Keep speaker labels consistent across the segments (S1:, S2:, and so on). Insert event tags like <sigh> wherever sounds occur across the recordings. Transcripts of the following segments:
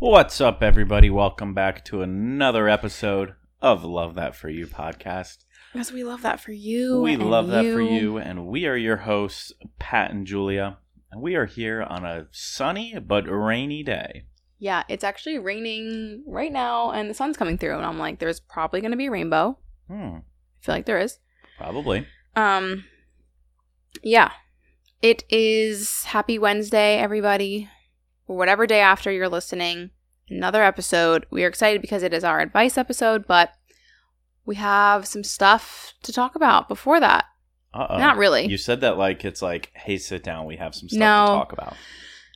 S1: What's up, everybody? Welcome back to another episode of Love That For You podcast.
S2: Because we love that for you.
S1: we
S2: and
S1: love that for you, and we are your hosts, Pat and Julia. And we are here on a sunny but rainy day.
S2: Yeah, it's actually raining right now and the sun's coming through. And I'm like, there's probably going to be a rainbow.
S1: Hmm,
S2: I feel like there is.
S1: probably.
S2: Um, yeah. It is happy Wednesday, everybody. Whatever day after you're listening. Another episode. We are excited because it is our advice episode, but we have some stuff to talk about before that.
S1: Uh.
S2: Not really.
S1: You said that like it's like, hey, sit down. We have some stuff
S2: No.
S1: to talk about.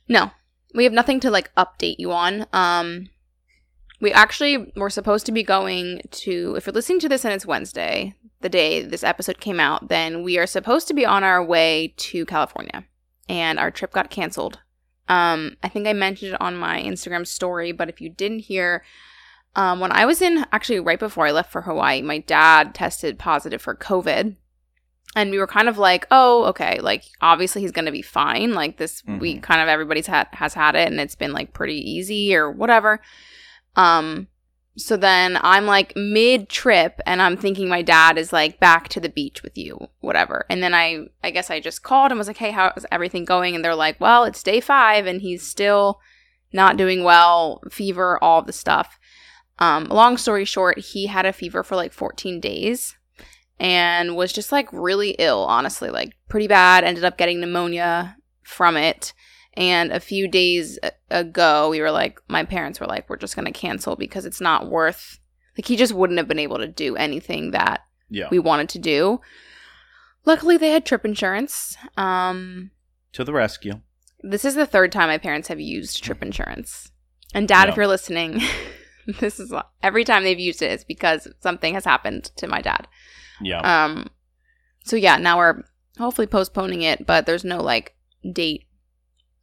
S2: No, we have nothing to like update you on. Um, we actually were supposed to be going to. If you're listening to this and it's Wednesday, the day this episode came out, then we are supposed to be on our way to California, and our trip got canceled. Um, I think I mentioned it on my Instagram story, but if you didn't hear, um, when I was in actually right before I left for Hawaii, my dad tested positive for COVID. And we were kind of like, oh, okay, like obviously he's gonna be fine. Like this
S1: Mhm.
S2: week, kind of everybody's had has had it, and it's been like pretty easy or whatever. Um, so then I'm like mid trip, and I'm thinking my dad is like back to the beach with you, whatever. And then I, I guess I just called and was like, hey, how's everything going? And they're like, well, it's day five, and he's still not doing well, fever, all the stuff. Um, long story short, he had a fever for like 14 days and was just like really ill, honestly, like pretty bad. Ended up getting pneumonia from it. And a few days ago, we were like, my parents were like, we're just going to cancel because it's not worth, like, he just wouldn't have been able to do anything that
S1: Yeah.
S2: we wanted to do. Luckily, they had trip insurance. Um,
S1: to the rescue.
S2: this is the third time my parents have used trip insurance. And dad, if you're listening, <laughs> this is every time they've used it, it's because something has happened to my dad.
S1: Yeah.
S2: Um, so yeah, now we're hopefully postponing it, but there's no like date,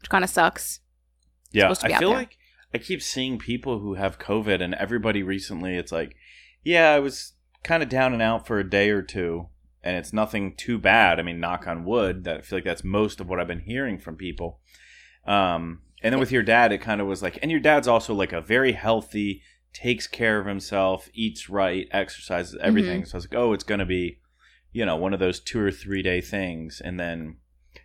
S2: which kind of sucks.
S1: Yeah,
S2: to
S1: I feel
S2: there.
S1: like I keep seeing people who have COVID, and everybody recently, it's like, yeah, I was kind of down and out for a day or two, and it's nothing too bad. I mean, knock on wood. That I feel like that's most of what I've been hearing from people. Um, and then with your dad, it kind of was like, and your dad's also like a very healthy, takes care of himself, eats right, exercises, everything. So I was like, oh, it's gonna be, you know, one of those two or three day things, and then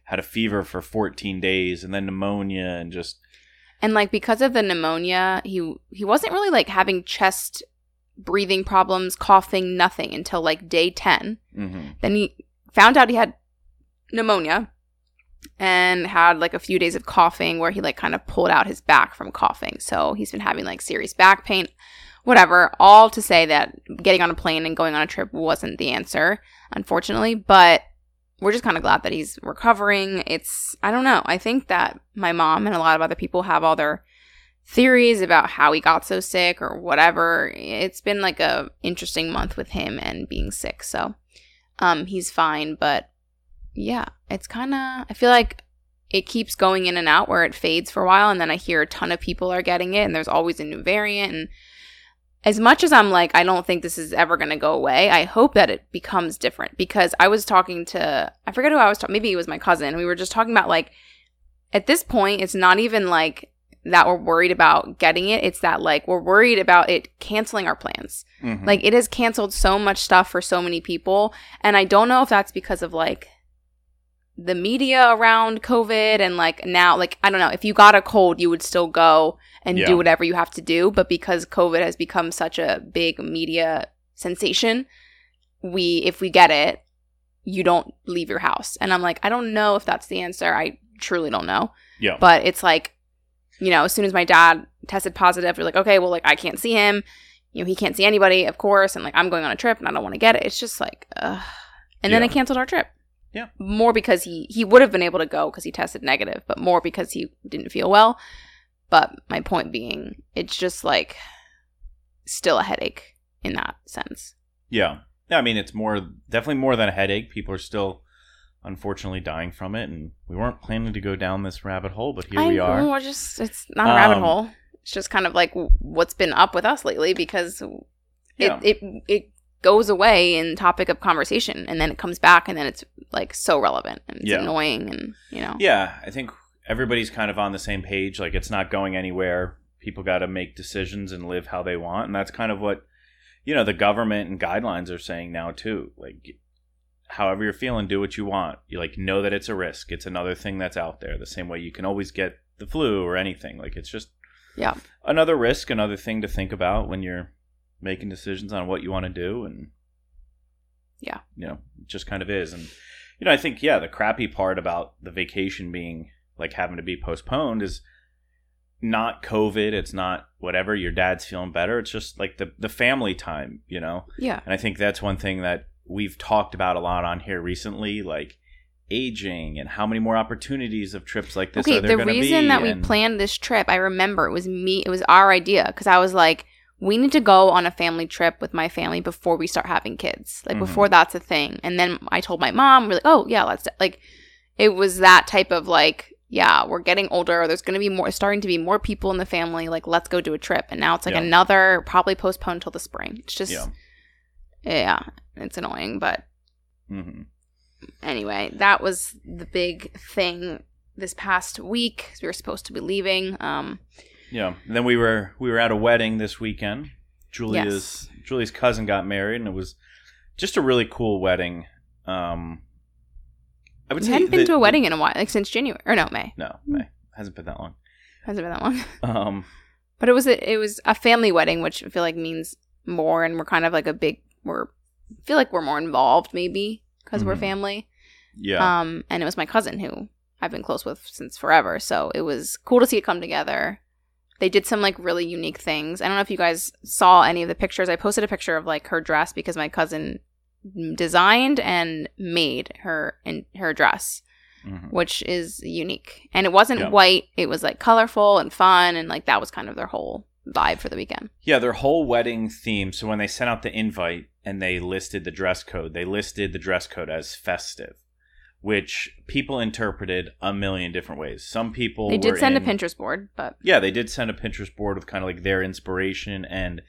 S1: had a fever for 14 days, and then pneumonia, and just
S2: And like because of the pneumonia, he he wasn't really like having chest breathing problems, coughing, nothing until like day 10.
S1: hmm
S2: Then he found out he had pneumonia and had like a few days of coughing where he like kind of pulled out his back from coughing. So he's been having like serious back pain, whatever. All to say that getting on a plane and going on a trip wasn't the answer, unfortunately. But we're just kind of glad that he's recovering. It's, I don't know. I think that my mom and a lot of other people have all their theories about how he got so sick or whatever. It's been like a interesting month with him and being sick. So um he's fine, but yeah, it's kind of I feel like it keeps going in and out where it fades for a while and then I hear a ton of people are getting it and there's always a new variant and as much as I'm like I don't think this is ever going to go away, I hope that it becomes different because I was talking to I forget who I was talking maybe it was my cousin. We were just talking about like at this point it's not even like that we're worried about getting it. It's that like we're worried about it canceling our plans.
S1: Mhm.
S2: Like it has canceled so much stuff for so many people. And I don't know if that's because of like the media around COVID and like now, like, I don't know, if you got a cold, you would still go and
S1: Yeah.
S2: do whatever you have to do. But because COVID has become such a big media sensation, we, if we get it, you don't leave your house. And I'm like, I don't know if that's the answer. I truly don't know.
S1: yeah,
S2: But it's like, you know, as soon as my dad tested positive, you're like, okay, well, like I can't see him. You know, he can't see anybody, of course, and like I'm going on a trip and I don't want to get it. It's just like, ugh. And then
S1: Yeah.
S2: I canceled our trip.
S1: Yeah.
S2: More because he he would have been able to go because he tested negative, but more because he didn't feel well. But my point being, it's just like still a headache in that sense.
S1: yeah. Yeah, I mean, it's more definitely more than a headache. People are still unfortunately dying from it, and we weren't planning to go down this rabbit hole, but here
S2: I
S1: we are.
S2: know, just it's not a rabbit
S1: Um,
S2: hole. It's just kind of like what's been up with us lately because
S1: Yeah.
S2: it, it it goes away in topic of conversation and then it comes back and then it's like so relevant and it's
S1: Yeah.
S2: annoying and you know
S1: Yeah, I think everybody's kind of on the same page. Like, it's not going anywhere. People got to make decisions and live how they want, and that's kind of what you know the government and guidelines are saying now too. Like, however you're feeling, do what you want. You like know that it's a risk. It's another thing that's out there. The same way you can always get the flu or anything. Like it's just
S2: Yeah.
S1: another risk, another thing to think about when you're making decisions on what you want to do and
S2: Yeah.
S1: you know it just kind of is and you know i think yeah the crappy part about the vacation being like having to be postponed is not covid it's not whatever your dad's feeling better it's just like the the family time you know
S2: Yeah.
S1: and i think that's one thing that we've talked about a lot on here recently like aging and how many more opportunities of trips like this
S2: okay,
S1: are there
S2: the
S1: going to be
S2: reason that we planned this trip, I remember it was me, it was our idea because I was like, we need to go on a family trip with my family before we start having kids, like
S1: Mhm.
S2: before that's a thing. And then I told my mom, we're like, oh yeah, let's like, it was that type of like, yeah, we're getting older. There's going to be more, starting to be more people in the family. Like, let's go do a trip. And now it's like
S1: Yeah.
S2: another, probably postponed till the spring. It's just,
S1: yeah
S2: yeah, it's annoying, but
S1: hmm
S2: anyway, that was the big thing this past week. We were supposed to be leaving. Um,
S1: Yeah. And then we were we were at a wedding this weekend. Julia's Julia's cousin got married, and it was just a really cool wedding. Um, I would
S2: we
S1: say
S2: hadn't been
S1: the-
S2: to a
S1: the-
S2: wedding in a while, like since January or no May.
S1: no, May hasn't been that long.
S2: Hasn't been that long, <laughs>
S1: Um,
S2: but it was a, it was a family wedding, which I feel like means more, and we're kind of like a big we're feel like we're more involved maybe because we're
S1: Mhm.
S2: family.
S1: yeah,
S2: Um, and it was my cousin who I've been close with since forever, so it was cool to see it come together. They did some like really unique things. I don't know if you guys saw any of the pictures. I posted a picture of like her dress because my cousin designed and made her in her dress,
S1: Mhm.
S2: which is unique. And it wasn't
S1: Yeah.
S2: white; it was like colorful and fun, and like that was kind of their whole vibe for the weekend.
S1: yeah. Their whole wedding theme. So when they sent out the invite and they listed the dress code, they listed the dress code as festive, which people interpreted a million different ways. Some people
S2: They did send
S1: in-
S2: a Pinterest board, but
S1: yeah, they did send a Pinterest board with kind of like their inspiration and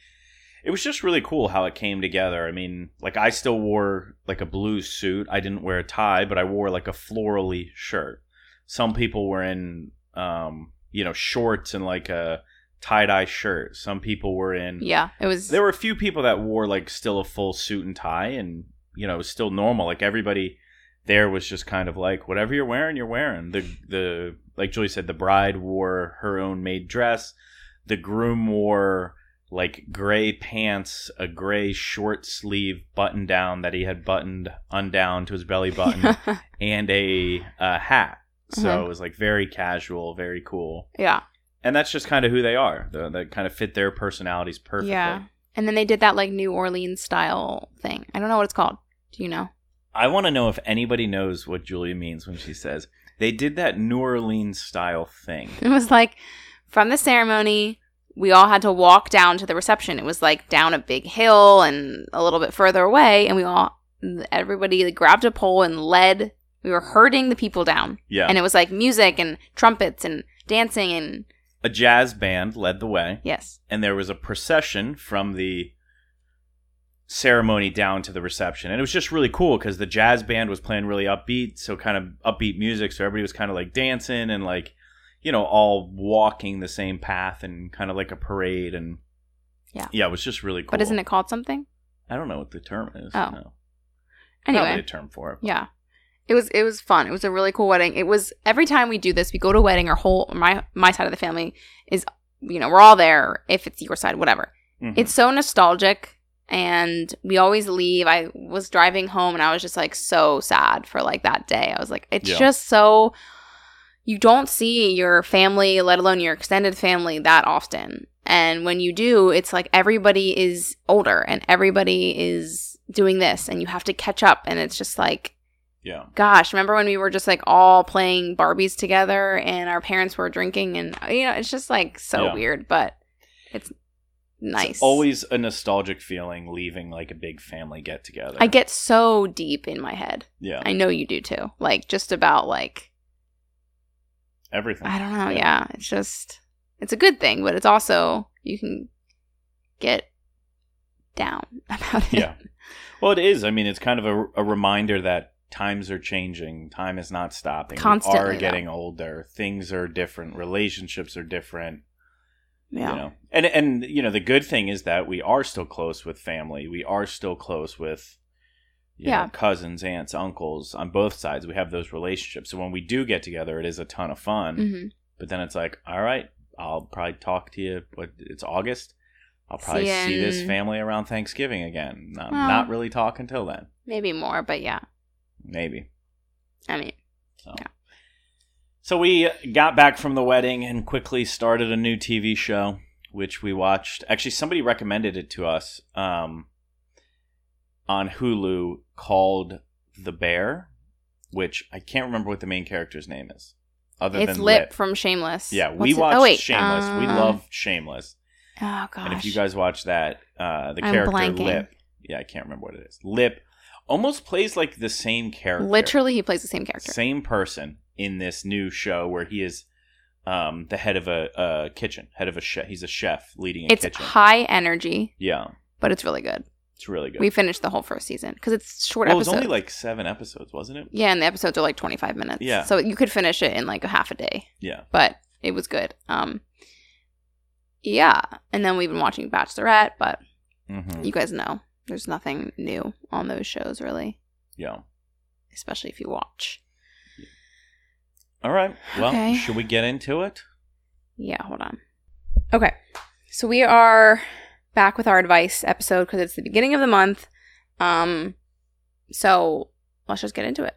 S1: it was just really cool how it came together. I mean, like I still wore like a blue suit. I didn't wear a tie, but I wore like a florally shirt. Some people were in um, you know, shorts and like a tie-dye shirt. Some people were in
S2: yeah, it was.
S1: there were a few people that wore like still a full suit and tie and you know, it was still normal. Like everybody there was just kind of like whatever you're wearing, you're wearing. The the like Julie said, the bride wore her own made dress. The groom wore like gray pants, a gray short sleeve button down that he had buttoned undown to his belly button, <laughs> and a, uh hat. So
S2: Mhm.
S1: it was like very casual, very cool.
S2: yeah.
S1: And that's just kind of who they are. The, that kind of fit their personalities perfectly.
S2: Yeah. And then they did that like New Orleans style thing. I don't know what it's called. Do you know?
S1: I want to know if anybody knows what Julia means when she says they did that New Orleans style thing. <laughs>
S2: It was like from the ceremony, we all had to walk down to the reception. It was like down a big hill and a little bit further away, and we all everybody like, grabbed a pole and led. We were herding the people down,
S1: Yeah.
S2: and it was like music and trumpets and dancing and
S1: a jazz band led the way,
S2: yes,
S1: and there was a procession from the ceremony down to the reception. And it was just really cool because the jazz band was playing really upbeat, so kind of upbeat music. So everybody was kind of like dancing and like, you know, all walking the same path and kind of like a parade. And
S2: Yeah.
S1: yeah, it was just really cool.
S2: but isn't it called something?
S1: I don't know what the term is.
S2: Oh.
S1: no.
S2: Anyway,
S1: Probably a term for it.
S2: Yeah. It was it was fun. It was a really cool wedding. It was every time we do this, we go to a wedding, our whole my my side of the family is you know, we're all there if it's your side, whatever.
S1: Mhm.
S2: It's so nostalgic and we always leave. I was driving home and I was just like so sad for like that day. I was like it's
S1: Yeah.
S2: just so you don't see your family, let alone your extended family that often. And when you do, it's like everybody is older and everybody is doing this and you have to catch up and it's just like
S1: yeah.
S2: gosh, remember when we were just like all playing Barbies together and our parents were drinking and you know, it's just like so
S1: Yeah.
S2: weird, but nice.
S1: It's always a nostalgic feeling leaving like a big family get together.
S2: I get so deep in my head.
S1: yeah,
S2: I know you do too. Like just about like
S1: everything.
S2: I don't know, yeah. It's just it's a good thing, but it's also you can get down <laughs> about it.
S1: Yeah. Well, it is. I mean, it's kind of a, a reminder that times are changing. Time is not stopping. we
S2: Constantly,
S1: are
S2: though.
S1: getting older. Things are different. Relationships are different.
S2: Yeah.
S1: You know, and and you know the good thing is that we are still close with family. We are still close with you
S2: Yeah.
S1: know, cousins, aunts, uncles on both sides. We have those relationships. So when we do get together, it is a ton of fun.
S2: hmm
S1: But then it's like, all right, I'll probably talk to you. What it's August. I'll probably
S2: See
S1: see, this family around Thanksgiving again. I'm
S2: Well-
S1: not really talking till then.
S2: Maybe more, but yeah.
S1: Maybe.
S2: I mean,
S1: So.
S2: Yeah.
S1: So we got back from the wedding and quickly started a new TV show, which we watched. Actually, somebody recommended it to us um, on Hulu called The Bear, which I can't remember what the main character's name is. Other
S2: it's
S1: than
S2: Lip,
S1: Lip.
S2: from Shameless.
S1: Yeah, we
S2: it-
S1: watched
S2: oh, wait,
S1: Shameless. we
S2: um,
S1: love Shameless.
S2: Oh gosh.
S1: And if you guys watch that, uh, the
S2: I'm
S1: character
S2: blanking.
S1: Lip, yeah, I can't remember what it is. Lip almost plays like the same character,
S2: literally, he plays the same character.
S1: same person in this new show where he is um, the head of a, a kitchen, head of a chef. He's a chef leading a kitchen.
S2: It's
S1: kitchen.
S2: high energy,
S1: yeah,
S2: but it's really good.
S1: it's really good.
S2: We finished the whole first season because it's short
S1: well, it was only like seven episodes, wasn't it?
S2: yeah, and the episodes are like twenty five minutes.
S1: Yeah.
S2: so you could finish it in like a half a day.
S1: Yeah.
S2: but it was good. Um, yeah, and then we've been watching Bachelorette, but
S1: hmm
S2: you guys know there's nothing new on those shows really,
S1: Yeah.
S2: especially if you watch.
S1: All right. Well,
S2: Okay.
S1: should we get into it?
S2: Yeah, hold on. Okay, so we are back with our advice episode because it's the beginning of the month. Um, so let's just get into it.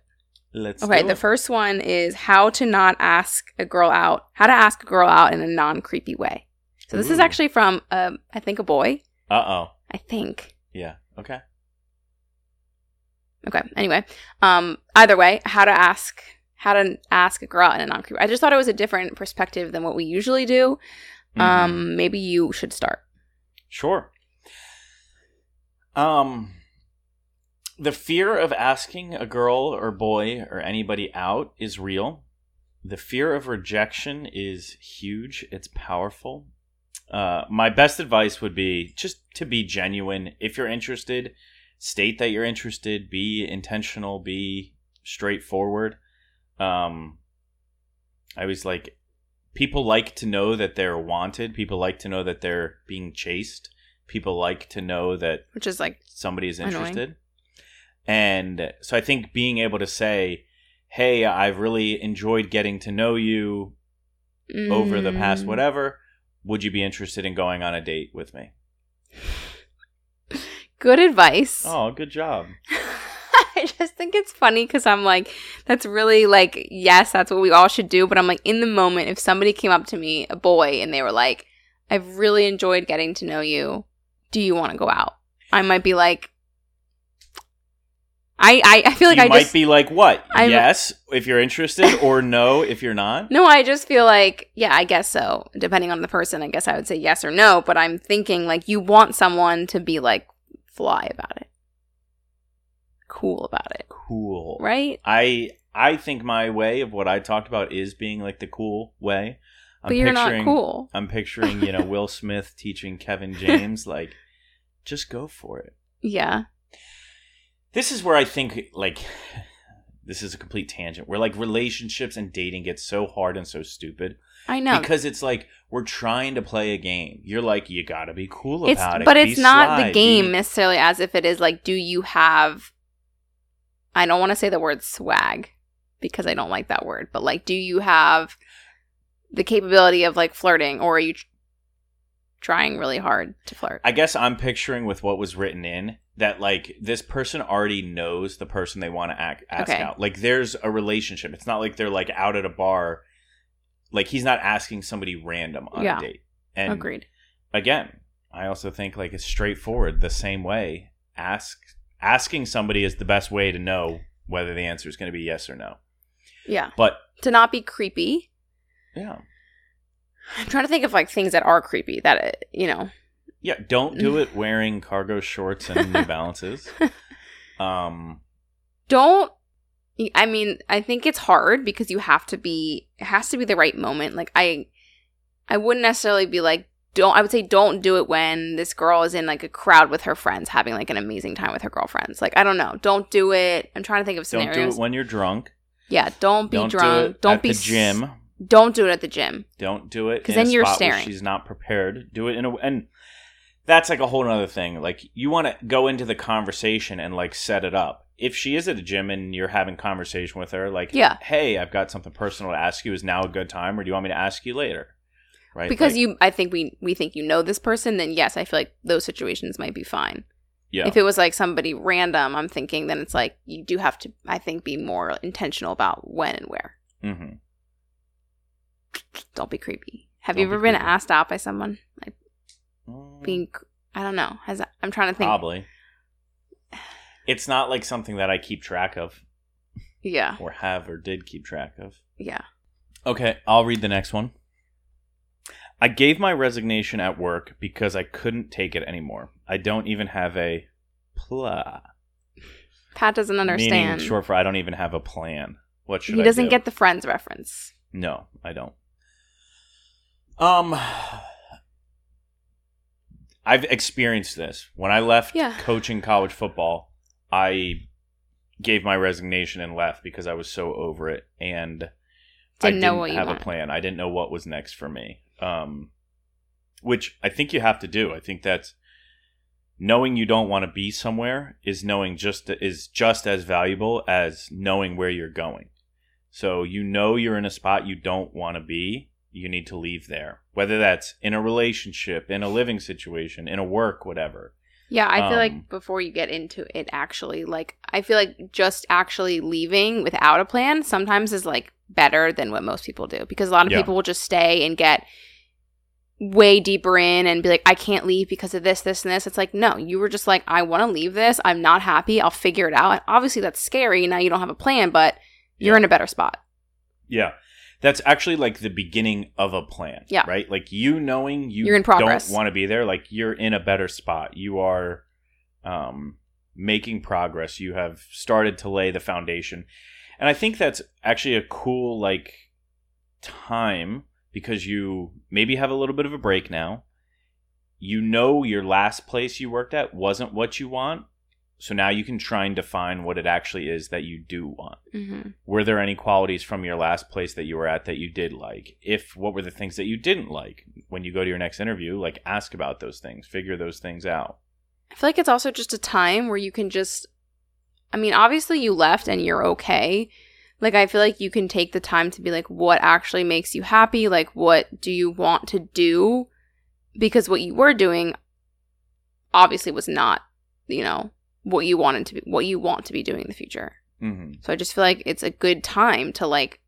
S1: Let's.
S2: Okay, the
S1: it.
S2: first one is how to not ask a girl out. How to ask a girl out in a non creepy way. So this is actually from, um, I think a boy.
S1: Uh oh.
S2: I think.
S1: Yeah. Okay.
S2: Okay. Anyway, um, either way, how to ask how to ask a girl in a non creepy. I just thought it was a different perspective than what we usually do.
S1: Mhm.
S2: Um, maybe you should start.
S1: Sure. Um the fear of asking a girl or boy or anybody out is real. The fear of rejection is huge. It's powerful. Uh, my best advice would be just to be genuine. If you're interested, state that you're interested. Be intentional. Be straightforward. Um, I was like, people like to know that they're wanted. People like to know that they're being chased. People like to know that
S2: Which is like,
S1: somebody is
S2: Annoying.
S1: interested. And so I think being able to say, "Hey, I've really enjoyed getting to know you over the past
S2: mm,
S1: whatever. Would you be interested in going on a date with me?"
S2: Good advice.
S1: Oh, good job. <laughs>
S2: I just think it's funny because I'm like, that's really like, yes, that's what we all should do. But I'm like, in the moment, if somebody came up to me, a boy, and they were like, I've really enjoyed getting to know you. Do you want to go out? I might be like, I I, I feel like
S1: you
S2: I
S1: might
S2: just
S1: be like, "What?
S2: I'm-
S1: yes, if you're interested, or no, if you're not."
S2: no, I just feel like yeah, I guess so. Depending on the person, I guess I would say yes or no. But I'm thinking like you want someone to be like fly about it, cool about it,
S1: Cool.
S2: right?
S1: I I think my way of what I talked about is being like the cool way. I'm
S2: but you're not
S1: picturing-
S2: cool.
S1: I'm picturing, you know, <laughs> Will Smith teaching Kevin James, like, just go for it.
S2: Yeah.
S1: This is where I think, like, <sighs> this is a complete tangent, where, like, relationships and dating get so hard and so stupid.
S2: I know.
S1: Because it's like, we're trying to play a game. You're like, you gotta be cool
S2: it's
S1: about it.
S2: but
S1: Be
S2: it's not
S1: sly,
S2: the game
S1: be-
S2: necessarily as if it is like do you have I don't want to say the word swag because I don't like that word, but like do you have the capability of like flirting or are you tr- trying really hard to flirt?
S1: I guess I'm picturing with what was written in that like this person already knows the person they want to ask
S2: Okay.
S1: out. Like there's a relationship. It's not like they're like out at a bar. Like he's not asking somebody random on
S2: Yeah.
S1: a date. And
S2: Agreed.
S1: again, I also think like it's straightforward the same way. Ask asking somebody is the best way to know whether the answer is going to be yes or no.
S2: Yeah.
S1: But
S2: To not be creepy.
S1: yeah.
S2: I'm trying to think of like things that are creepy that uh, you know.
S1: Yeah, don't do it <laughs> wearing cargo shorts and New Balances. <laughs> Um
S2: don't i mean i think it's hard because you have to be it has to be the right moment like i i wouldn't necessarily be like don't i would say don't do it when this girl is in like a crowd with her friends having like an amazing time with her girlfriends like i don't know don't do it i'm trying to think of scenarios.
S1: don't do it when you're drunk.
S2: yeah don't be
S1: don't
S2: drunk
S1: do
S2: don't
S1: at
S2: be
S1: the
S2: s-
S1: gym
S2: Don't do it at the gym.
S1: Don't do it
S2: 'Cause
S1: in a
S2: then you're staring.
S1: she's not prepared. Do it in a and that's like a whole other thing. Like you want to go into the conversation and like set it up. If she is at a gym and you're having conversation with her, like,
S2: Yeah.
S1: hey, I've got something personal to ask you. Is now a good time, or do you want me to ask you later? Right?
S2: Because
S1: Like,
S2: you I think we we think you know this person, then yes, I feel like those situations might be fine.
S1: yeah,
S2: If it was like somebody random, I'm thinking then it's like you do have to I think be more intentional about when and where.
S1: hmm
S2: Don't be creepy. Have
S1: Don't
S2: you
S1: be
S2: ever been
S1: creepy.
S2: asked out by someone? Like
S1: Mm,
S2: being I don't know. Has I'm trying to think.
S1: probably. It's not like something that I keep track of,
S2: Yeah.
S1: or have, or did keep track of.
S2: Yeah.
S1: Okay, I'll read the next one. I gave my resignation at work because I couldn't take it anymore. I don't even have a pla.
S2: Pat doesn't understand.
S1: Meaning short for I don't even have a plan. What should
S2: he
S1: I
S2: doesn't
S1: do?
S2: get the friends reference.
S1: No, I don't. Um I've experienced this. When I left
S2: Yeah.
S1: coaching college football, I gave my resignation and left because I was so over it and I
S2: Didn't know
S1: didn't
S2: what you
S1: have
S2: wanted.
S1: a plan. I didn't know what was next for me. Um which I think you have to do. I think that's knowing you don't want to be somewhere is knowing just is just as valuable as knowing where you're going. So you know you're in a spot you don't want to be, you need to leave there. Whether that's in a relationship, in a living situation, in a work, whatever.
S2: Yeah, I feel
S1: Um,
S2: like before you get into it actually, like I feel like just actually leaving without a plan sometimes is like better than what most people do because a lot of
S1: Yeah.
S2: people will just stay and get way deeper in and be like I can't leave because of this this and this. It's like no, you were just like I want to leave this. I'm not happy. I'll figure it out. And obviously that's scary. Now you don't have a plan, but you're
S1: Yeah.
S2: in a better spot.
S1: Yeah. That's actually like the beginning of a plan.
S2: Yeah.
S1: Right? Like you knowing you
S2: You're in progress.
S1: don't want to be there, like you're in a better spot. You are um making progress. You have started to lay the foundation. And I think that's actually a cool like time because you maybe have a little bit of a break now. You know your last place you worked at wasn't what you want. So now you can try and define what it actually is that you do want
S2: hmm
S1: were there any qualities from your last place that you were at that you did like if what were the things that you didn't like when you go to your next interview like ask about those things figure those things out
S2: I feel like it's also just a time where you can just I mean, obviously you left and you're okay. Like I feel like you can take the time to be like what actually makes you happy? Like what do you want to do? Because what you were doing obviously was not, you know, what you wanted to be what you want to be doing in the future.
S1: mm-hmm.
S2: So I just feel like it's a good time to like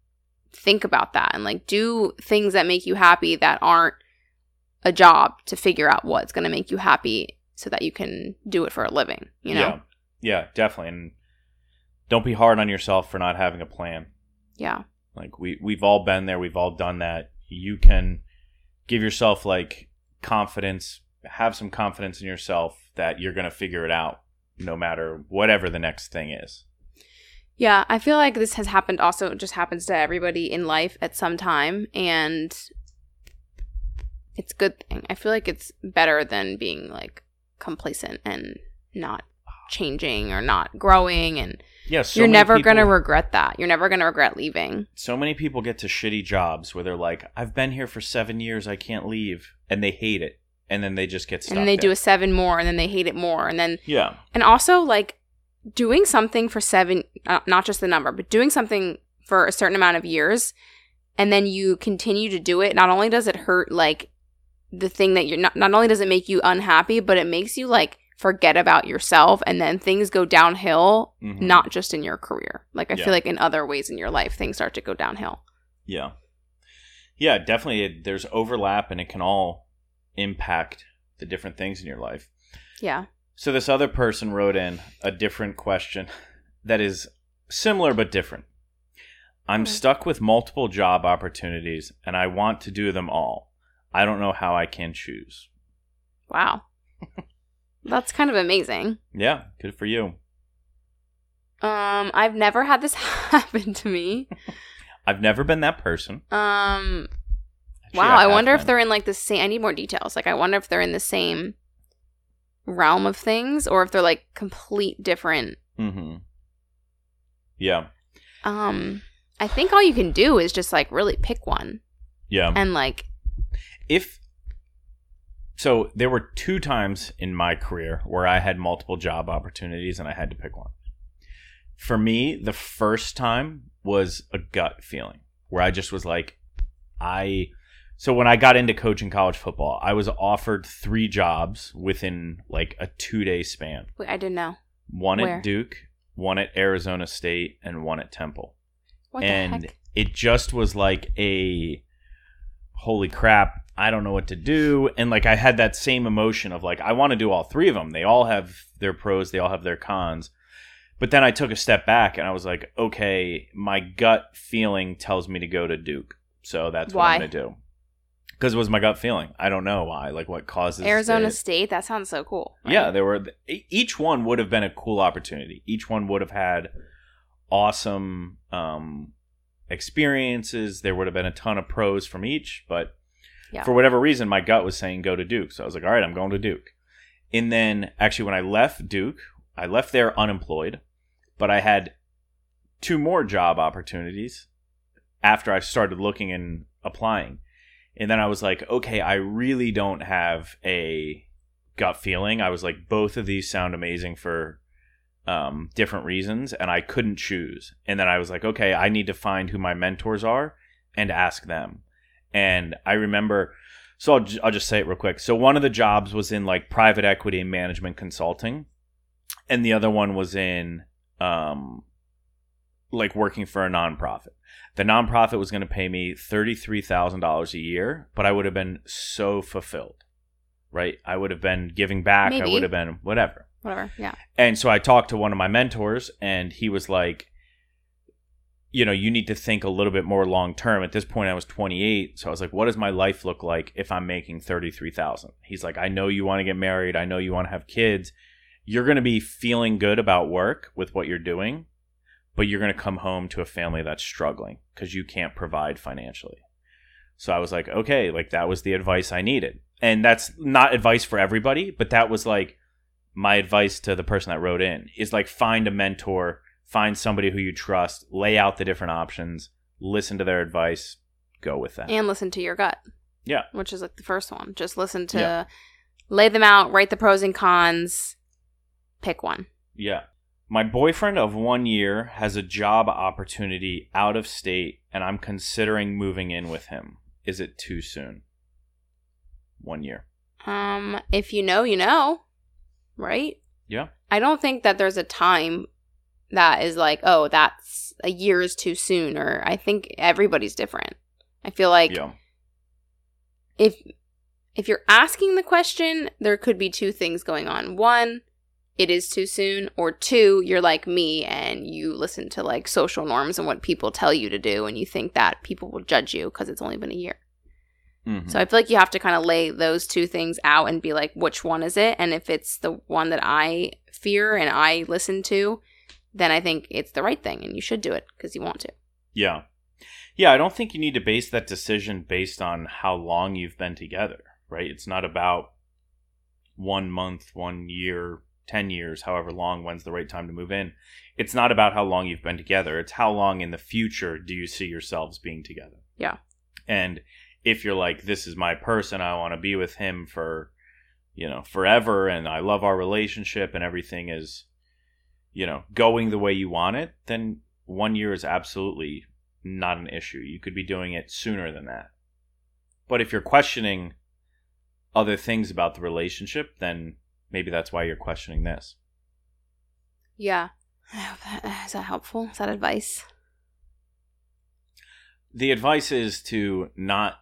S2: think about that and like do things that make you happy that aren't a job to figure out what's going to make you happy so that you can do it for a living, you know?
S1: yeah yeah definitely and don't be hard on yourself for not having a plan
S2: Yeah.
S1: like we we've all been there we've all done that you can give yourself like confidence have some confidence in yourself that you're going to figure it out no matter whatever the next thing is
S2: Yeah, I feel like this has happened also it just happens to everybody in life at some time and it's a good thing. I feel like it's better than being like complacent and not changing or not growing and
S1: yeah so
S2: you're never
S1: people-
S2: going to regret that. You're never going to regret leaving.
S1: so many people get to shitty jobs where they're like, I've been here for seven years, I can't leave, and they hate it, and then they just get stuck.
S2: and they do a 7 more and then they hate it more and then
S1: yeah,
S2: and also like doing something for 7 uh, not just the number, but doing something for a certain amount of years and then you continue to do it, not only does it hurt like the thing that you're not not only does it make you unhappy, but it makes you like forget about yourself and then things go downhill
S1: Mhm.
S2: not just in your career. Like I
S1: Yeah.
S2: feel like in other ways in your life things start to go downhill.
S1: yeah, yeah. Definitely, it, there's overlap, and it can all impact the different things in your life.
S2: Yeah.
S1: So this other person wrote in a different question <laughs> that is similar but different. I'm stuck with multiple job opportunities, and I want to do them all. I don't know how I can choose.
S2: Wow. <laughs> That's kind of amazing.
S1: Yeah, good for you.
S2: Um I've never had this <laughs> happen to me. <laughs>
S1: I've never been that person.
S2: Um
S1: Actually,
S2: wow, I
S1: have
S2: wonder if they're in like the same I need more details. Like I wonder if they're in the same realm of things or if they're like complete different
S1: Mm-hmm. Yeah.
S2: um I think all you can do is just like really pick one
S1: Yeah.
S2: and like
S1: if so there were two times in my career where I had multiple job opportunities and I had to pick one. For me, the first time was a gut feeling where I just was like I so when I got into coaching college football, I was offered 3 jobs within like a 2-day span.
S2: wait, I didn't know.
S1: One
S2: Where?
S1: at Duke, one at Arizona State, and one at Temple
S2: What
S1: and
S2: the heck?
S1: it just was like a holy crap i don't know what to do and like i had that same emotion of like i want to do all three of them they all have their pros they all have their cons but then i took a step back and i was like okay my gut feeling tells me to go to duke so that's what
S2: Why?
S1: i'm gonna do because it was my gut feeling i don't know why like what causes
S2: Arizona
S1: it.
S2: State, that sounds so cool. right?
S1: Yeah, there were each one would have been a cool opportunity. Each one would have had awesome um, experiences. There would have been a ton of pros from each, but
S2: Yeah.
S1: for whatever reason, my gut was saying go to Duke. So I was like, all right, I'm going to Duke. And then actually, when I left Duke, I left there unemployed, but I had two more job opportunities after I started looking and applying. And then I was like, okay, I really don't have a gut feeling. I was like, both of these sound amazing for um, different reasons, and I couldn't choose. And then I was like, okay, I need to find who my mentors are and ask them. And I remember, so I'll, j- I'll just say it real quick. So one of the jobs was in like private equity and management consulting, and the other one was in um, like working for a nonprofit. The nonprofit was going to pay me $33,000 a year, but I would have been so fulfilled, right? I would have been giving back. I would have been whatever.
S2: Whatever. Yeah.
S1: And so I talked to one of my mentors, and he was like, you know, you need to think a little bit more long term. At this point, I was 28, so I was like, what does my life look like if I'm making 33,000? He's like, I know you want to get married, I know you want to have kids. You're going to be feeling good about work with what you're doing, but you're going to come home to a family that's struggling because you can't provide financially. So I was like, okay, like that was the advice I needed. And that's not advice for everybody, but that was like my advice to the person that wrote in is like find a mentor, find somebody who you trust, lay out the different options, listen to their advice, go with that.
S2: And listen to your gut.
S1: Yeah.
S2: Which is like the first one. Just listen to
S1: Yeah.
S2: lay them out, write the pros and cons, pick one.
S1: Yeah. My boyfriend of one year has a job opportunity out of state, and I'm considering moving in with him. Is it too soon? One year.
S2: Um, if you know, you know, right?
S1: Yeah.
S2: I don't think that there's a time that is like, oh, that's a year is too soon, or I think everybody's different. I feel like
S1: yeah.
S2: if if you're asking the question, there could be two things going on. One, it is too soon, or two, you're like me and you listen to like social norms and what people tell you to do, and you think that people will judge you because it's only been a year.
S1: Mhm.
S2: So I feel like you have to kind of lay those two things out and be like, which one is it? And if it's the one that I fear and I listen to, then I think it's the right thing and you should do it because you want to.
S1: Yeah. Yeah, I don't think you need to base that decision based on how long you've been together, right? It's not about one month, one year, 10 years, however long, when's the right time to move in. It's not about how long you've been together. It's how long in the future do you see yourselves being together.
S2: Yeah.
S1: And if you're like, this is my person, I want to be with him for, you know, forever, and I love our relationship, and everything is, you know, going the way you want it, then one year is absolutely not an issue. You could be doing it sooner than that. But if you're questioning other things about the relationship, then maybe that's why you're questioning this.
S2: Yeah. I hope that, is that helpful? Is that advice?
S1: The advice is to not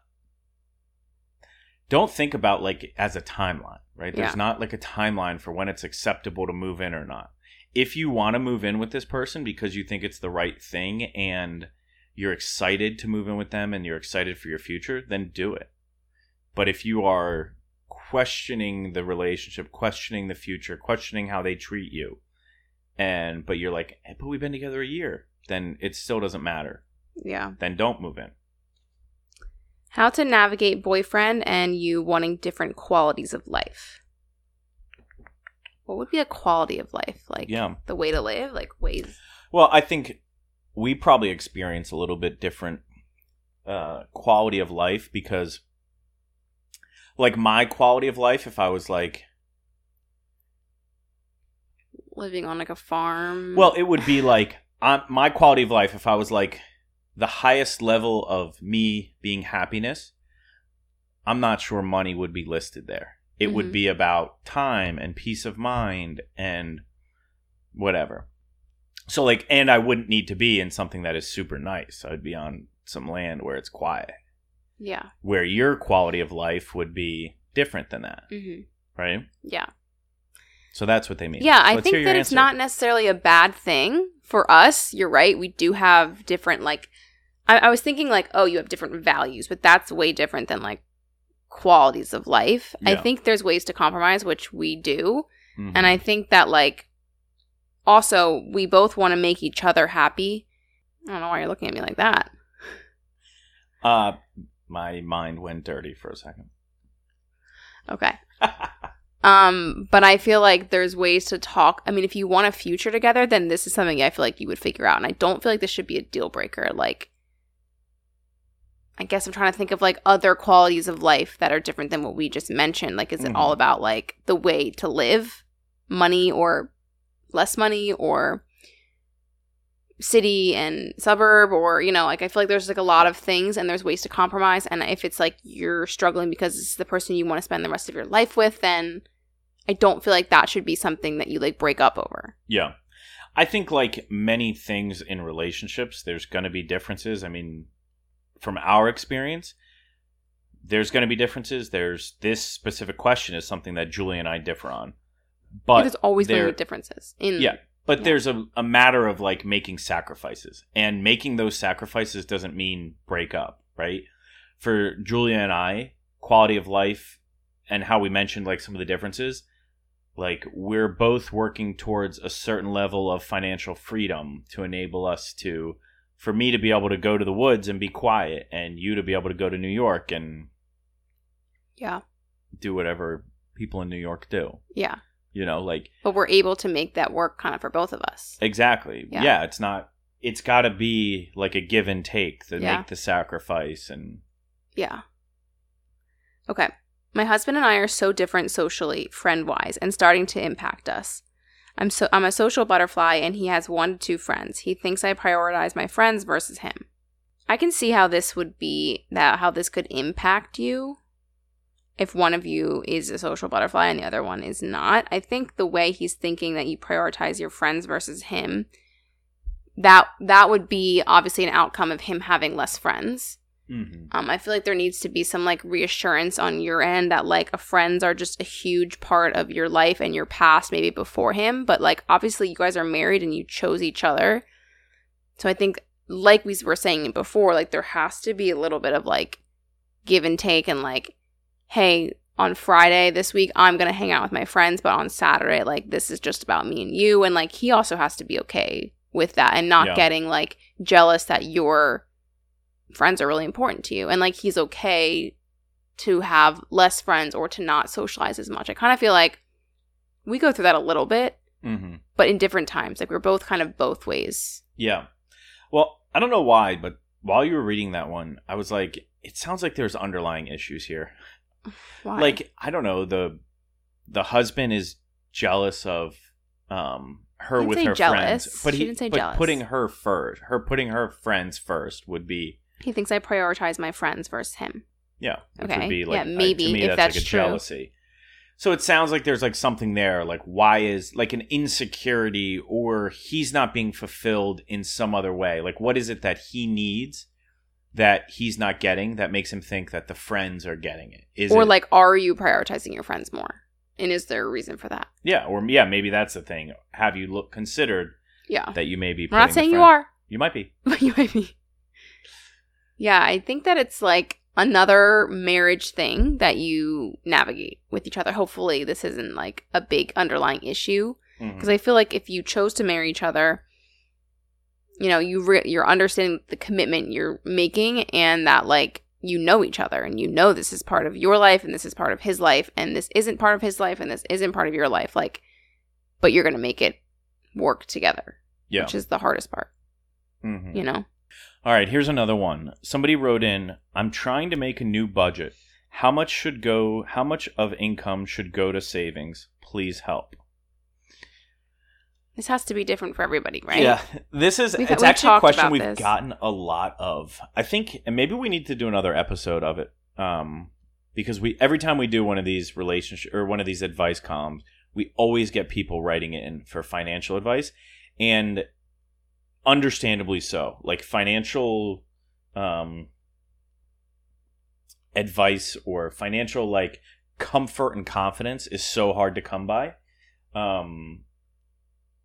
S1: don't think about like as a timeline, right? There's
S2: Yeah.
S1: not like a timeline for when it's acceptable to move in or not. If you want to move in with this person because you think it's the right thing and you're excited to move in with them and you're excited for your future, then do it. But if you are questioning the relationship, questioning the future, questioning how they treat you, and but you're like, hey, but we've been together a year, then it still doesn't matter.
S2: Yeah.
S1: Then don't move in.
S2: How to navigate boyfriend and you wanting different qualities of life. What would be a quality of life? Like
S1: Yeah.
S2: the way to live? Like ways.
S1: Well, I think we probably experience a little bit different uh, quality of life because, like, my quality of life, if I was like,
S2: Living on like a farm.
S1: well, it would be like on my quality of life if I was like the highest level of me being happiness. I'm not sure money would be listed there. It would
S2: Mhm.
S1: be about time and peace of mind and whatever. So like, and I wouldn't need to be in something that is super nice. I'd be on some land where it's quiet,
S2: yeah.
S1: where your quality of life would be different than that,
S2: hmm
S1: right?
S2: Yeah.
S1: So that's what they mean.
S2: Yeah, I
S1: Let's
S2: think that it's
S1: answer.
S2: not necessarily a bad thing for us. You're right. We do have different, like, I, I was thinking, like, oh, you have different values, but that's way different than, like, qualities of life. I think there's ways to compromise, which we do.
S1: Mhm.
S2: And I think that, like, also, we both want to make each other happy. I don't know why you're looking at me like that.
S1: uh, my mind went dirty for a second.
S2: Okay. <laughs> Um, but I feel like there's ways to talk. I mean, if you want a future together, then this is something I feel like you would figure out. And I don't feel like this should be a deal breaker. Like, I guess I'm trying to think of like other qualities of life that are different than what we just mentioned. Like, is it all
S1: Mhm.
S2: about like the way to live, money or less money, or city and suburb, or you know, like I feel like there's like a lot of things and there's ways to compromise. And if it's like you're struggling because it's the person you want to spend the rest of your life with, then I don't feel like that should be something that you like break up over.
S1: Yeah. I think like many things in relationships, there's going to be differences. I mean, from our experience, there's going to be differences. There's this specific question is something that Julie and I differ on. But
S2: there's always going to be differences. In
S1: yeah, but
S2: Yeah.
S1: there's a, a matter of like making sacrifices. And making those sacrifices doesn't mean break up, right? For Julia and I, quality of life and how we mentioned like some of the differences, like we're both working towards a certain level of financial freedom to enable us to for me to be able to go to the woods and be quiet and you to be able to go to New York and
S2: yeah,
S1: do whatever people in New York do.
S2: yeah.
S1: You know, like
S2: But we're able to make that work kind of for both of us.
S1: Exactly.
S2: Yeah.
S1: Yeah, it's not it's got to be like a give and take to
S2: Yeah.
S1: make the sacrifice and
S2: Yeah. Okay. My husband and I are so different socially, friend wise, and starting to impact us. I'm so I'm a social butterfly and he has one to two friends. He thinks I prioritize my friends versus him. I can see how this would be that how this could impact you if one of you is a social butterfly and the other one is not. I think the way he's thinking that you prioritize your friends versus him that that would be obviously an outcome of him having less friends.
S1: Mhm.
S2: Um, I feel like there needs to be some like reassurance on your end that like a friends are just a huge part of your life and your past, maybe before him. But like obviously you guys are married and you chose each other. So I think like we were saying before, like there has to be a little bit of like give and take and like, hey, on Friday this week I'm gonna hang out with my friends, but on Saturday, like this is just about me and you. And like he also has to be okay with that and not
S1: Yeah.
S2: getting like jealous that your friends are really important to you. And like he's okay to have less friends or to not socialize as much. I kind of feel like we go through that a little bit,
S1: Mhm.
S2: but in different times. Like we're both kind of both ways.
S1: Yeah. Well, I don't know why, but while you were reading that one, I was like it sounds like there's underlying issues here. <sighs>
S2: Why?
S1: Like, I don't know, the the husband is jealous of um her with her
S2: jealous.
S1: friends. But
S2: She
S1: he
S2: didn't say
S1: but
S2: jealous.
S1: putting her first, her putting her friends first would be
S2: he thinks I prioritize my friends versus him.
S1: Yeah. Which
S2: Okay.
S1: would be
S2: Yeah,
S1: like, I-
S2: maybe,
S1: to me,
S2: if
S1: that's, like
S2: that's
S1: a
S2: true.
S1: jealousy. So it sounds like there's like something there. Like, why is like an insecurity or he's not being fulfilled in some other way? Like, what is it that he needs that he's not getting that makes him think that the friends are getting it? Is
S2: or
S1: it,
S2: like, are you prioritizing your friends more? And is there a reason for that?
S1: yeah, or yeah, maybe that's the thing. Have you look considered
S2: Yeah.
S1: that you may be?
S2: I'm not saying you are,
S1: You might be. <laughs>
S2: but you might be. Yeah, I think that it's like another marriage thing that you navigate with each other. Hopefully, this isn't like a big underlying issue. Because I feel like if you chose to marry each other, you know, you re- you're understanding the commitment you're making, and that like you know each other, and you know this is part of your life, and this is part of his life, and this isn't part of his life, and this isn't part of your life. Like, but you're gonna make it work together,
S1: Yeah.
S2: which is the hardest part.
S1: Mhm.
S2: you know?
S1: All right, here's another one. Somebody wrote in, "I'm trying to make a new budget. How much should go how much of income should go to savings? Please help."
S2: This has to be different for everybody, right?
S1: Yeah, this is
S2: We've-
S1: it's
S2: we've
S1: actually a question we've
S2: this.
S1: gotten a lot of. I think and maybe we need to do another episode of it. Um because we every time we do one of these relationship or one of these advice columns, we always get people writing in for financial advice and understandably so. Like financial um advice or financial like comfort and confidence is so hard to come by. Um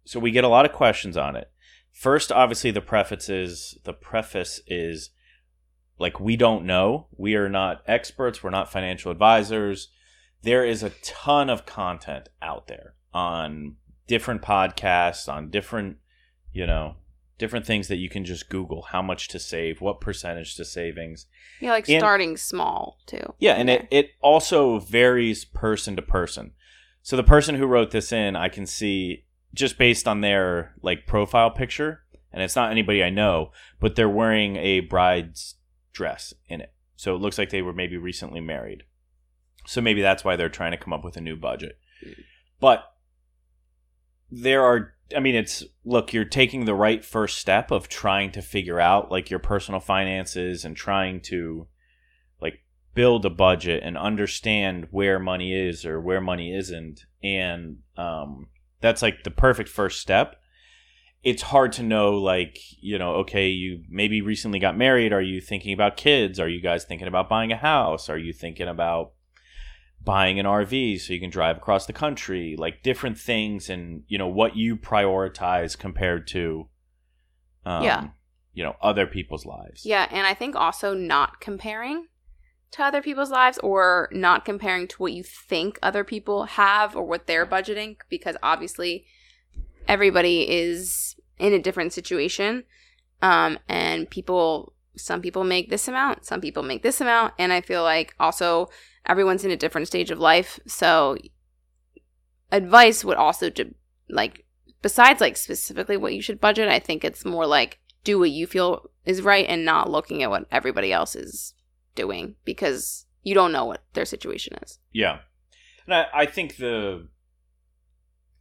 S1: so we get a lot of questions on it. First, obviously, the preface is the preface is like we don't know. We are not experts. We're not financial advisors. There is a ton of content out there on different podcasts, on different, you know, different things that you can just Google how much to save, what percentage to savings.
S2: Yeah, like
S1: And-
S2: starting small too.
S1: Yeah, and it, it also varies person to person. So the person who wrote this in, I can see just based on their like profile picture, and it's not anybody I know, but they're wearing a bride's dress in it. So it looks like they were maybe recently married. So maybe that's why they're trying to come up with a new budget. Mm. But there are I mean it's look, you're taking the right first step of trying to figure out like your personal finances and trying to like build a budget and understand where money is or where money isn't. And um that's like the perfect first step. It's hard to know like you know okay you maybe recently got married. Are you thinking about kids? Are you guys thinking about buying a house? Are you thinking about buying an rv so you can drive across the country like different things and you know what you prioritize compared to um,
S2: Yeah.
S1: you know other people's lives
S2: Yeah, and I think also not comparing to other people's lives or not comparing to what you think other people have or what they're budgeting because obviously everybody is in a different situation. Um and people some people make this amount, some people make this amount, and I feel like also everyone's in a different stage of life. So advice would also to like besides like specifically what you should budget, I think it's more like do what you feel is right and not looking at what everybody else is doing because you don't know what their situation is.
S1: Yeah. And I, I think the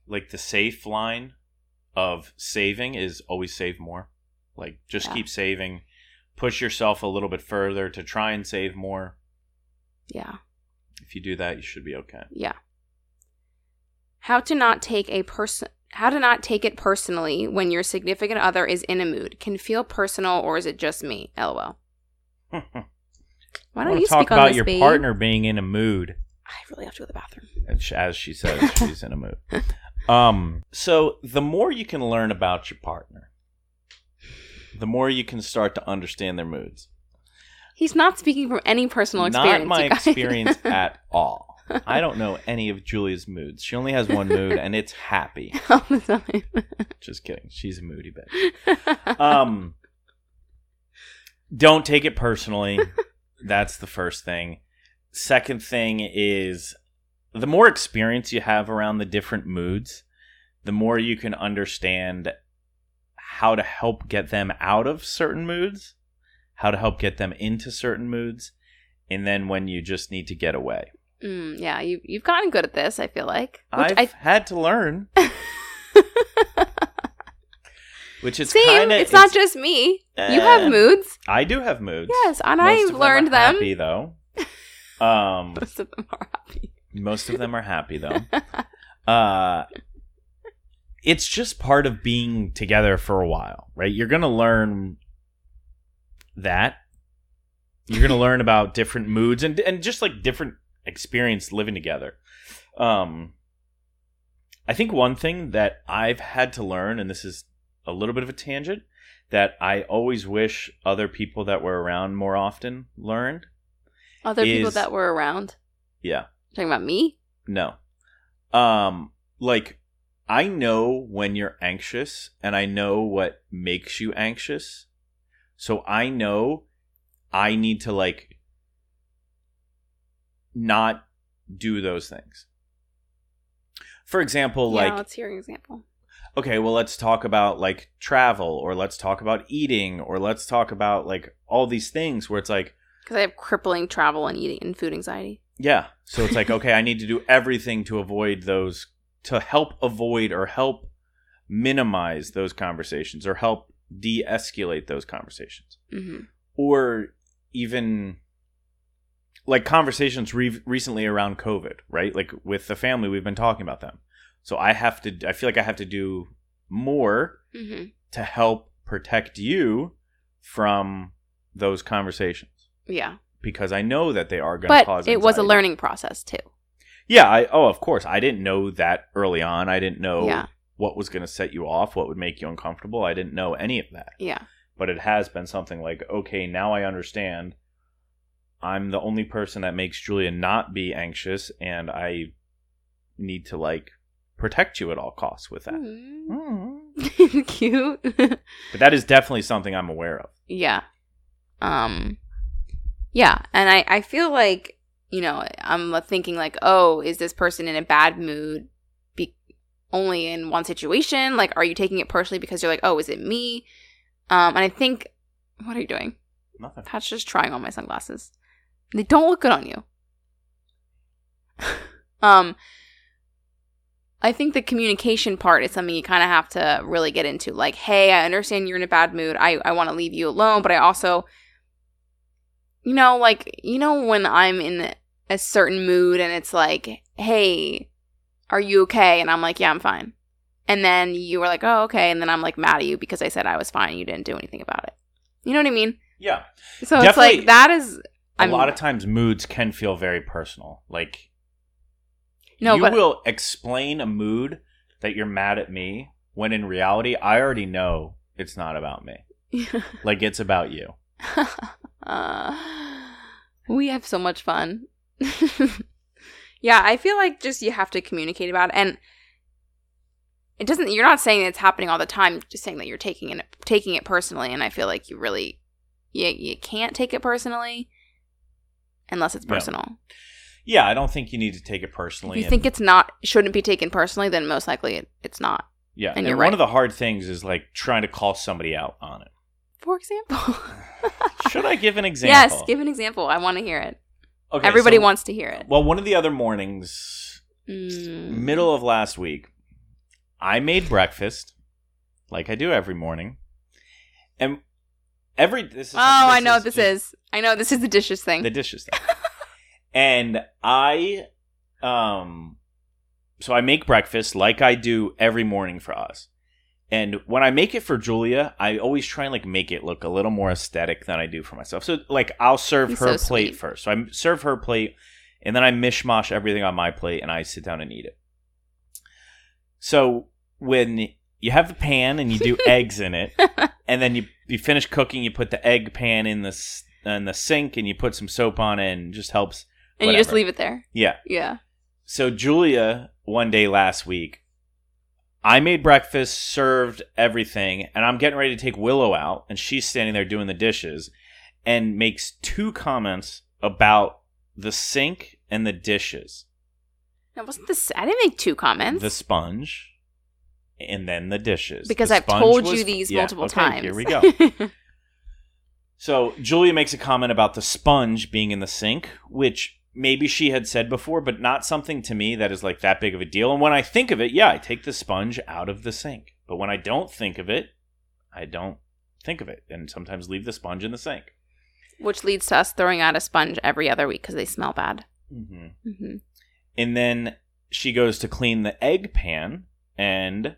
S1: like the safe line of saving is always save more. Like just
S2: Yeah.
S1: keep saving. Push yourself a little bit further to try and save more.
S2: Yeah.
S1: If you do that, you should be okay.
S2: Yeah. How to not take a person how to not take it personally when your significant other is in a mood. Can feel personal or is it just me? LOL. <laughs> Why don't you
S1: talk
S2: speak on
S1: about your
S2: babe?
S1: partner being in a mood?
S2: I really have to go to the bathroom.
S1: And As she says, she's in a mood. <laughs> Um, so the more you can learn about your partner, the more you can start to understand their moods.
S2: He's not speaking from any personal experience.
S1: Not my experience <laughs> at all. I don't know any of Julia's moods. She only has one mood, and it's happy.
S2: All the time.
S1: Just kidding. She's a moody bitch. Um, don't take it personally. <laughs> That's the first thing. Second thing is the more experience you have around the different moods, the more you can understand how to help get them out of certain moods, how to help get them into certain moods, and then when you just need to get away.
S2: Mm, yeah, you you've gotten good at this. I feel like.
S1: I've had to learn, <laughs> which is
S2: same.
S1: kind of
S2: it's not just me. you have
S1: Eh.
S2: moods.
S1: I do have moods.
S2: Yes, and
S1: Most
S2: I've
S1: of them
S2: learned them.
S1: Happy though. <laughs> Um,
S2: Most of them are happy.
S1: most of them are happy though. <laughs> Uh, it's just part of being together for a while, right? You're gonna learn that. You're gonna learn about different moods and and just like different experience living together. Um, I think one thing that I've had to learn, and this is a little bit of a tangent, that I always wish other people that were around more often learned.
S2: Other people that were around.
S1: Yeah.
S2: Talking about me?
S1: No. Um like I know when you're anxious and I know what makes you anxious. So I know I need to like not do those things. For example,
S2: yeah,
S1: like
S2: let's hear an example.
S1: okay, well, let's talk about like travel or let's talk about eating or let's talk about like all these things where it's like,
S2: Because I have crippling travel and eating and food anxiety.
S1: yeah. So it's like, <laughs> okay, I need to do everything to avoid those, to help avoid or help minimize those conversations or help de escalate those conversations.
S2: hmm
S1: or even like conversations re- recently around COVID, right? Like with the family, we've been talking about them. So I have to, I feel like I have to do more
S2: hmm
S1: to help protect you from those conversations
S2: Yeah.
S1: because I know that they are going to
S2: But
S1: cause.
S2: it was a learning process too.
S1: Yeah. I, oh, of course. I didn't know that early on. I didn't know
S2: Yeah.
S1: What was going to set you off, what would make you uncomfortable. I didn't know any of that.
S2: Yeah.
S1: but it has been something like okay now i understand i'm the only person that makes julia not be anxious and i need to like protect you at all costs with that
S2: Mm.
S1: Mm. <laughs>
S2: Cute. <laughs>
S1: but that is definitely something i'm aware of
S2: yeah. Um yeah, and I I feel like, you know, I'm thinking like, "Oh, is this person in a bad mood only in one situation? Like are you taking it personally because you're like, "Oh, is it me?" Um and I think what are you doing?
S1: nothing
S2: Pat's just trying on my sunglasses. They don't look good on you. <laughs> um I think the communication part is something you kind of have to really get into. Like, hey, I understand you're in a bad mood. I, I want to leave you alone, but I also, you know, like, you know, when I'm in a certain mood and it's like, hey, are you okay? And I'm like, yeah, I'm fine. And then you were like, oh, okay. And then I'm like mad at you because I said I was fine you didn't do anything about it. You know what I mean?
S1: yeah
S2: So it's like, that is,
S1: a
S2: I'm,
S1: lot of times moods can feel very personal like
S2: No,
S1: you
S2: but-
S1: will explain a mood that you're mad at me when in reality i already know it's not about me <laughs> like it's about you <laughs>
S2: uh, we have so much fun. <laughs> yeah, I feel like just you have to communicate about it. And it doesn't you're not saying it's happening all the time, just saying that you're taking it taking it personally and I feel like you really you, you can't take it personally unless it's personal.
S1: yeah i don't think you need to take it personally.
S2: If you
S1: and-
S2: think it's not shouldn't be taken personally, then most likely it, it's not.
S1: Yeah,
S2: And
S1: and,
S2: you're
S1: one
S2: right.
S1: of the hard things is like trying to call somebody out on it.
S2: For example.
S1: Should I give an <laughs> example?
S2: yes, give an example. I want to hear it.
S1: Okay,
S2: Everybody
S1: so-
S2: wants to hear it.
S1: Well, one of the other mornings,
S2: Mm.
S1: middle of last week, I made breakfast, like I do every morning, and every this is
S2: Oh, I know what
S1: this just
S2: is. I know this is the dishes thing.
S1: the dishes thing. <laughs> and I, um, so I make breakfast like I do every morning for us. And when I make it for Julia, I always try and like make it look a little more aesthetic than I do for myself. So like I'll serve
S2: He's
S1: her
S2: so
S1: plate
S2: sweet.
S1: first. So I serve her plate, and then I mishmash everything on my plate, and I sit down and eat it. So when you have the pan and you do <laughs> eggs in it, and then you you finish cooking, you put the egg pan in the in the sink, and you put some soap on it, and it just helps.
S2: and you just leave it there.
S1: Yeah.
S2: Yeah.
S1: So Julia, one day last week, I made breakfast, served everything, and I'm getting ready to take Willow out, and she's standing there doing the dishes, and makes two comments about the sink and the dishes,
S2: That wasn't this. I didn't make two comments.
S1: the sponge, and then the dishes.
S2: because
S1: The
S2: I've told
S1: was-
S2: you these
S1: yeah,
S2: multiple
S1: okay,
S2: times.
S1: Here we go. <laughs> So Julia makes a comment about the sponge being in the sink, which maybe she had said before, but not something to me that is like that big of a deal. And when I think of it, yeah, I take the sponge out of the sink. But when I don't think of it, I don't think of it and sometimes leave the sponge in the sink.
S2: Which leads to us throwing out a sponge every other week because they smell bad.
S1: Mm-hmm.
S2: Mm-hmm.
S1: And then she goes to clean the egg pan and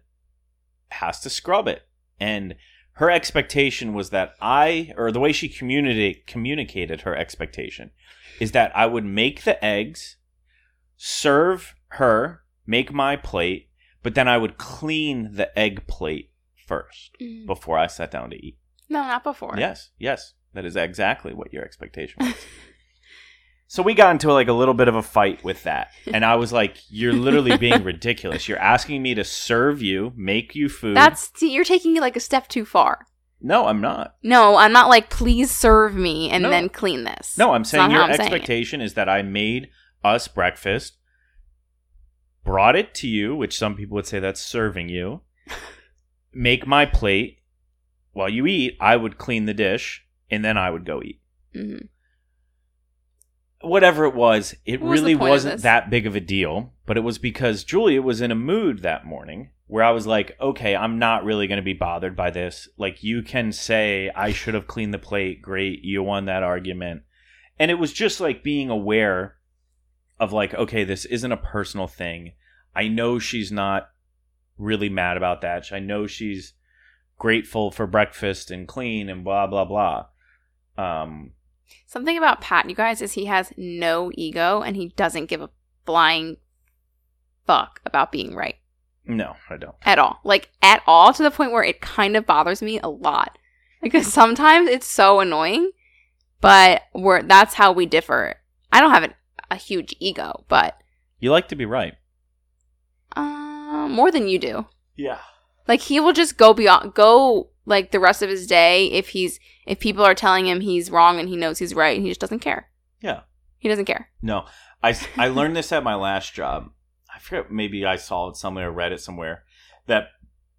S1: has to scrub it. And her expectation was that I, or the way she communicate, communicated her expectation, is that I would make the eggs, serve her, make my plate, but then I would clean the egg plate first mm. before I sat down to eat.
S2: No, not before.
S1: Yes, yes, that is exactly what your expectation was. <laughs> so we got into like a little bit of a fight with that, and I was like, "You're literally being <laughs> ridiculous. You're asking me to serve you, make you food."
S2: That's see, you're taking it like a step too far.
S1: no, I'm not.
S2: No, I'm not like please serve me and
S1: No.
S2: then clean this.
S1: No, I'm saying
S2: not
S1: your
S2: how I'm saying it.
S1: expectation is that I made us breakfast, brought it to you, which some people would say that's serving you, <laughs> make my plate while you eat. I would clean the dish and then I would go eat.
S2: hmm
S1: Whatever it was, it
S2: What was
S1: really wasn't that big of a deal. But it was because Julia was in a mood that morning where I was like, okay, I'm not really going to be bothered by this. Like, you can say, I should have cleaned the plate. Great. You won that argument. And it was just like being aware of, like, okay, this isn't a personal thing. I know she's not really mad about that. I know she's grateful for breakfast and clean and blah, blah, blah. Um,
S2: Something about Pat, you guys, is he has no ego and he doesn't give a flying fuck about being right
S1: no, I don't.
S2: at all. Like at all to the point where it kind of bothers me a lot. Because sometimes it's so annoying, but we're that's how we differ. I don't have an, a huge ego, but
S1: You like to be right.
S2: uh, more than you do.
S1: Yeah.
S2: Like he will just go beyond go like the rest of his day if he's if people are telling him he's wrong and he knows he's right and he just doesn't care.
S1: Yeah.
S2: He doesn't care.
S1: No, I, I learned this at my last job. I forget, maybe I saw it somewhere or read it somewhere that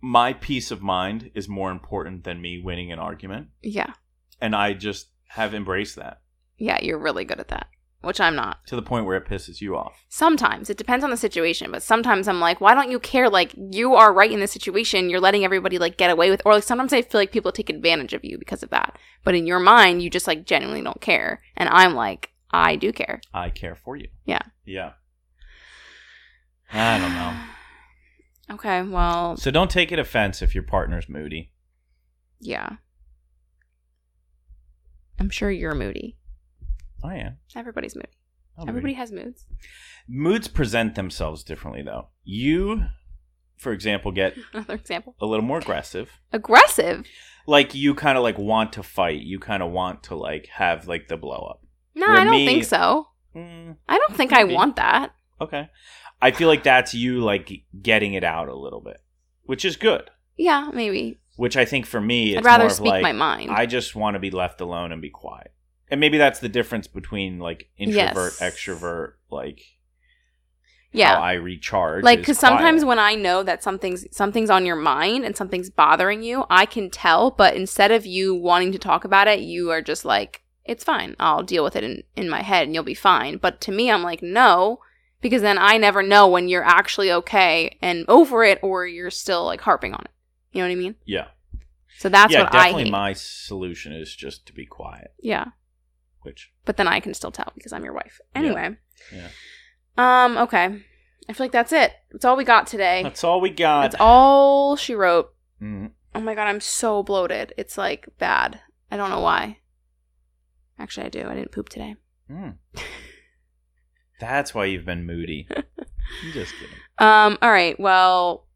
S1: my peace of mind is more important than me winning an argument.
S2: Yeah.
S1: And I just have embraced that
S2: Yeah, you're really good at that, which I'm not.
S1: to the point where it pisses you off.
S2: Sometimes it depends on the situation, but sometimes I'm like, why don't you care? Like you are right in this situation. You're letting everybody like get away with, or like sometimes I feel like people take advantage of you because of that. But in your mind, you just like genuinely don't care, and I'm like, I do care.
S1: I care for you.
S2: Yeah.
S1: Yeah. I don't know. <sighs>
S2: Okay, well,
S1: So don't take it offense if your partner's moody.
S2: yeah. I'm sure you're moody.
S1: I am.
S2: Everybody's moody.
S1: I'm
S2: Everybody has moods.
S1: Moods present themselves differently, though. You, for example, get <laughs>
S2: Another example.
S1: a little more aggressive.
S2: Aggressive.
S1: like you kind of like want to fight you kind of want to like have like the blow up
S2: No,
S1: Where
S2: I don't
S1: me-
S2: think so.
S1: mm,
S2: I don't think I want that.
S1: okay i feel like that's you like getting it out a little bit which is good
S2: Yeah, maybe.
S1: which i think for me it's
S2: I'd rather
S1: more of
S2: speak
S1: like
S2: my mind.
S1: i just want to be left alone and be quiet and maybe that's the difference between like introvert
S2: Yes.
S1: extrovert like
S2: yeah.
S1: how i recharge
S2: like because sometimes when i know that something's something's on your mind and something's bothering you i can tell but instead of you wanting to talk about it you are just like it's fine. I'll deal with it in, in my head and you'll be fine. But to me i'm like no because then i never know when you're actually okay and over it or you're still like harping on it. You know what i mean?
S1: Yeah.
S2: So that's
S1: yeah
S2: what i
S1: definitely my solution is just to be quiet.
S2: Yeah
S1: which
S2: but then i can still tell because i'm your wife anyway
S1: Yeah.
S2: um okay i feel like that's it that's all we got today
S1: that's all we got
S2: that's all she wrote
S1: Mhm.
S2: Oh my god, I'm so bloated. It's like bad. I don't know why. Actually, I do. I didn't poop today.
S1: Mm. That's why you've been moody. <laughs> I'm just kidding.
S2: Um, all right. Well,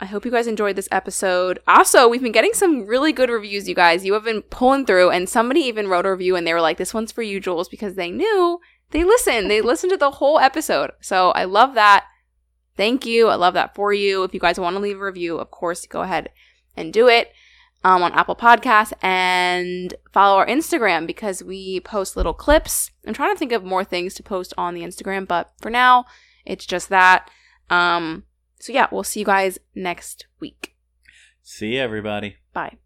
S2: I hope you guys enjoyed this episode. Also, we've been getting some really good reviews, you guys. You have been pulling through, and somebody even wrote a review and they were like, This one's for you, Jules, because they knew they listened. They listened to the whole episode. So I love that. Thank you. I love that for you. If you guys want to leave a review, of course, go ahead and do it um, on Apple Podcasts and follow our Instagram because we post little clips. I'm trying to think of more things to post on the Instagram, but for now, it's just that. Um, so yeah, we'll see you guys next week.
S1: See everybody.
S2: Bye.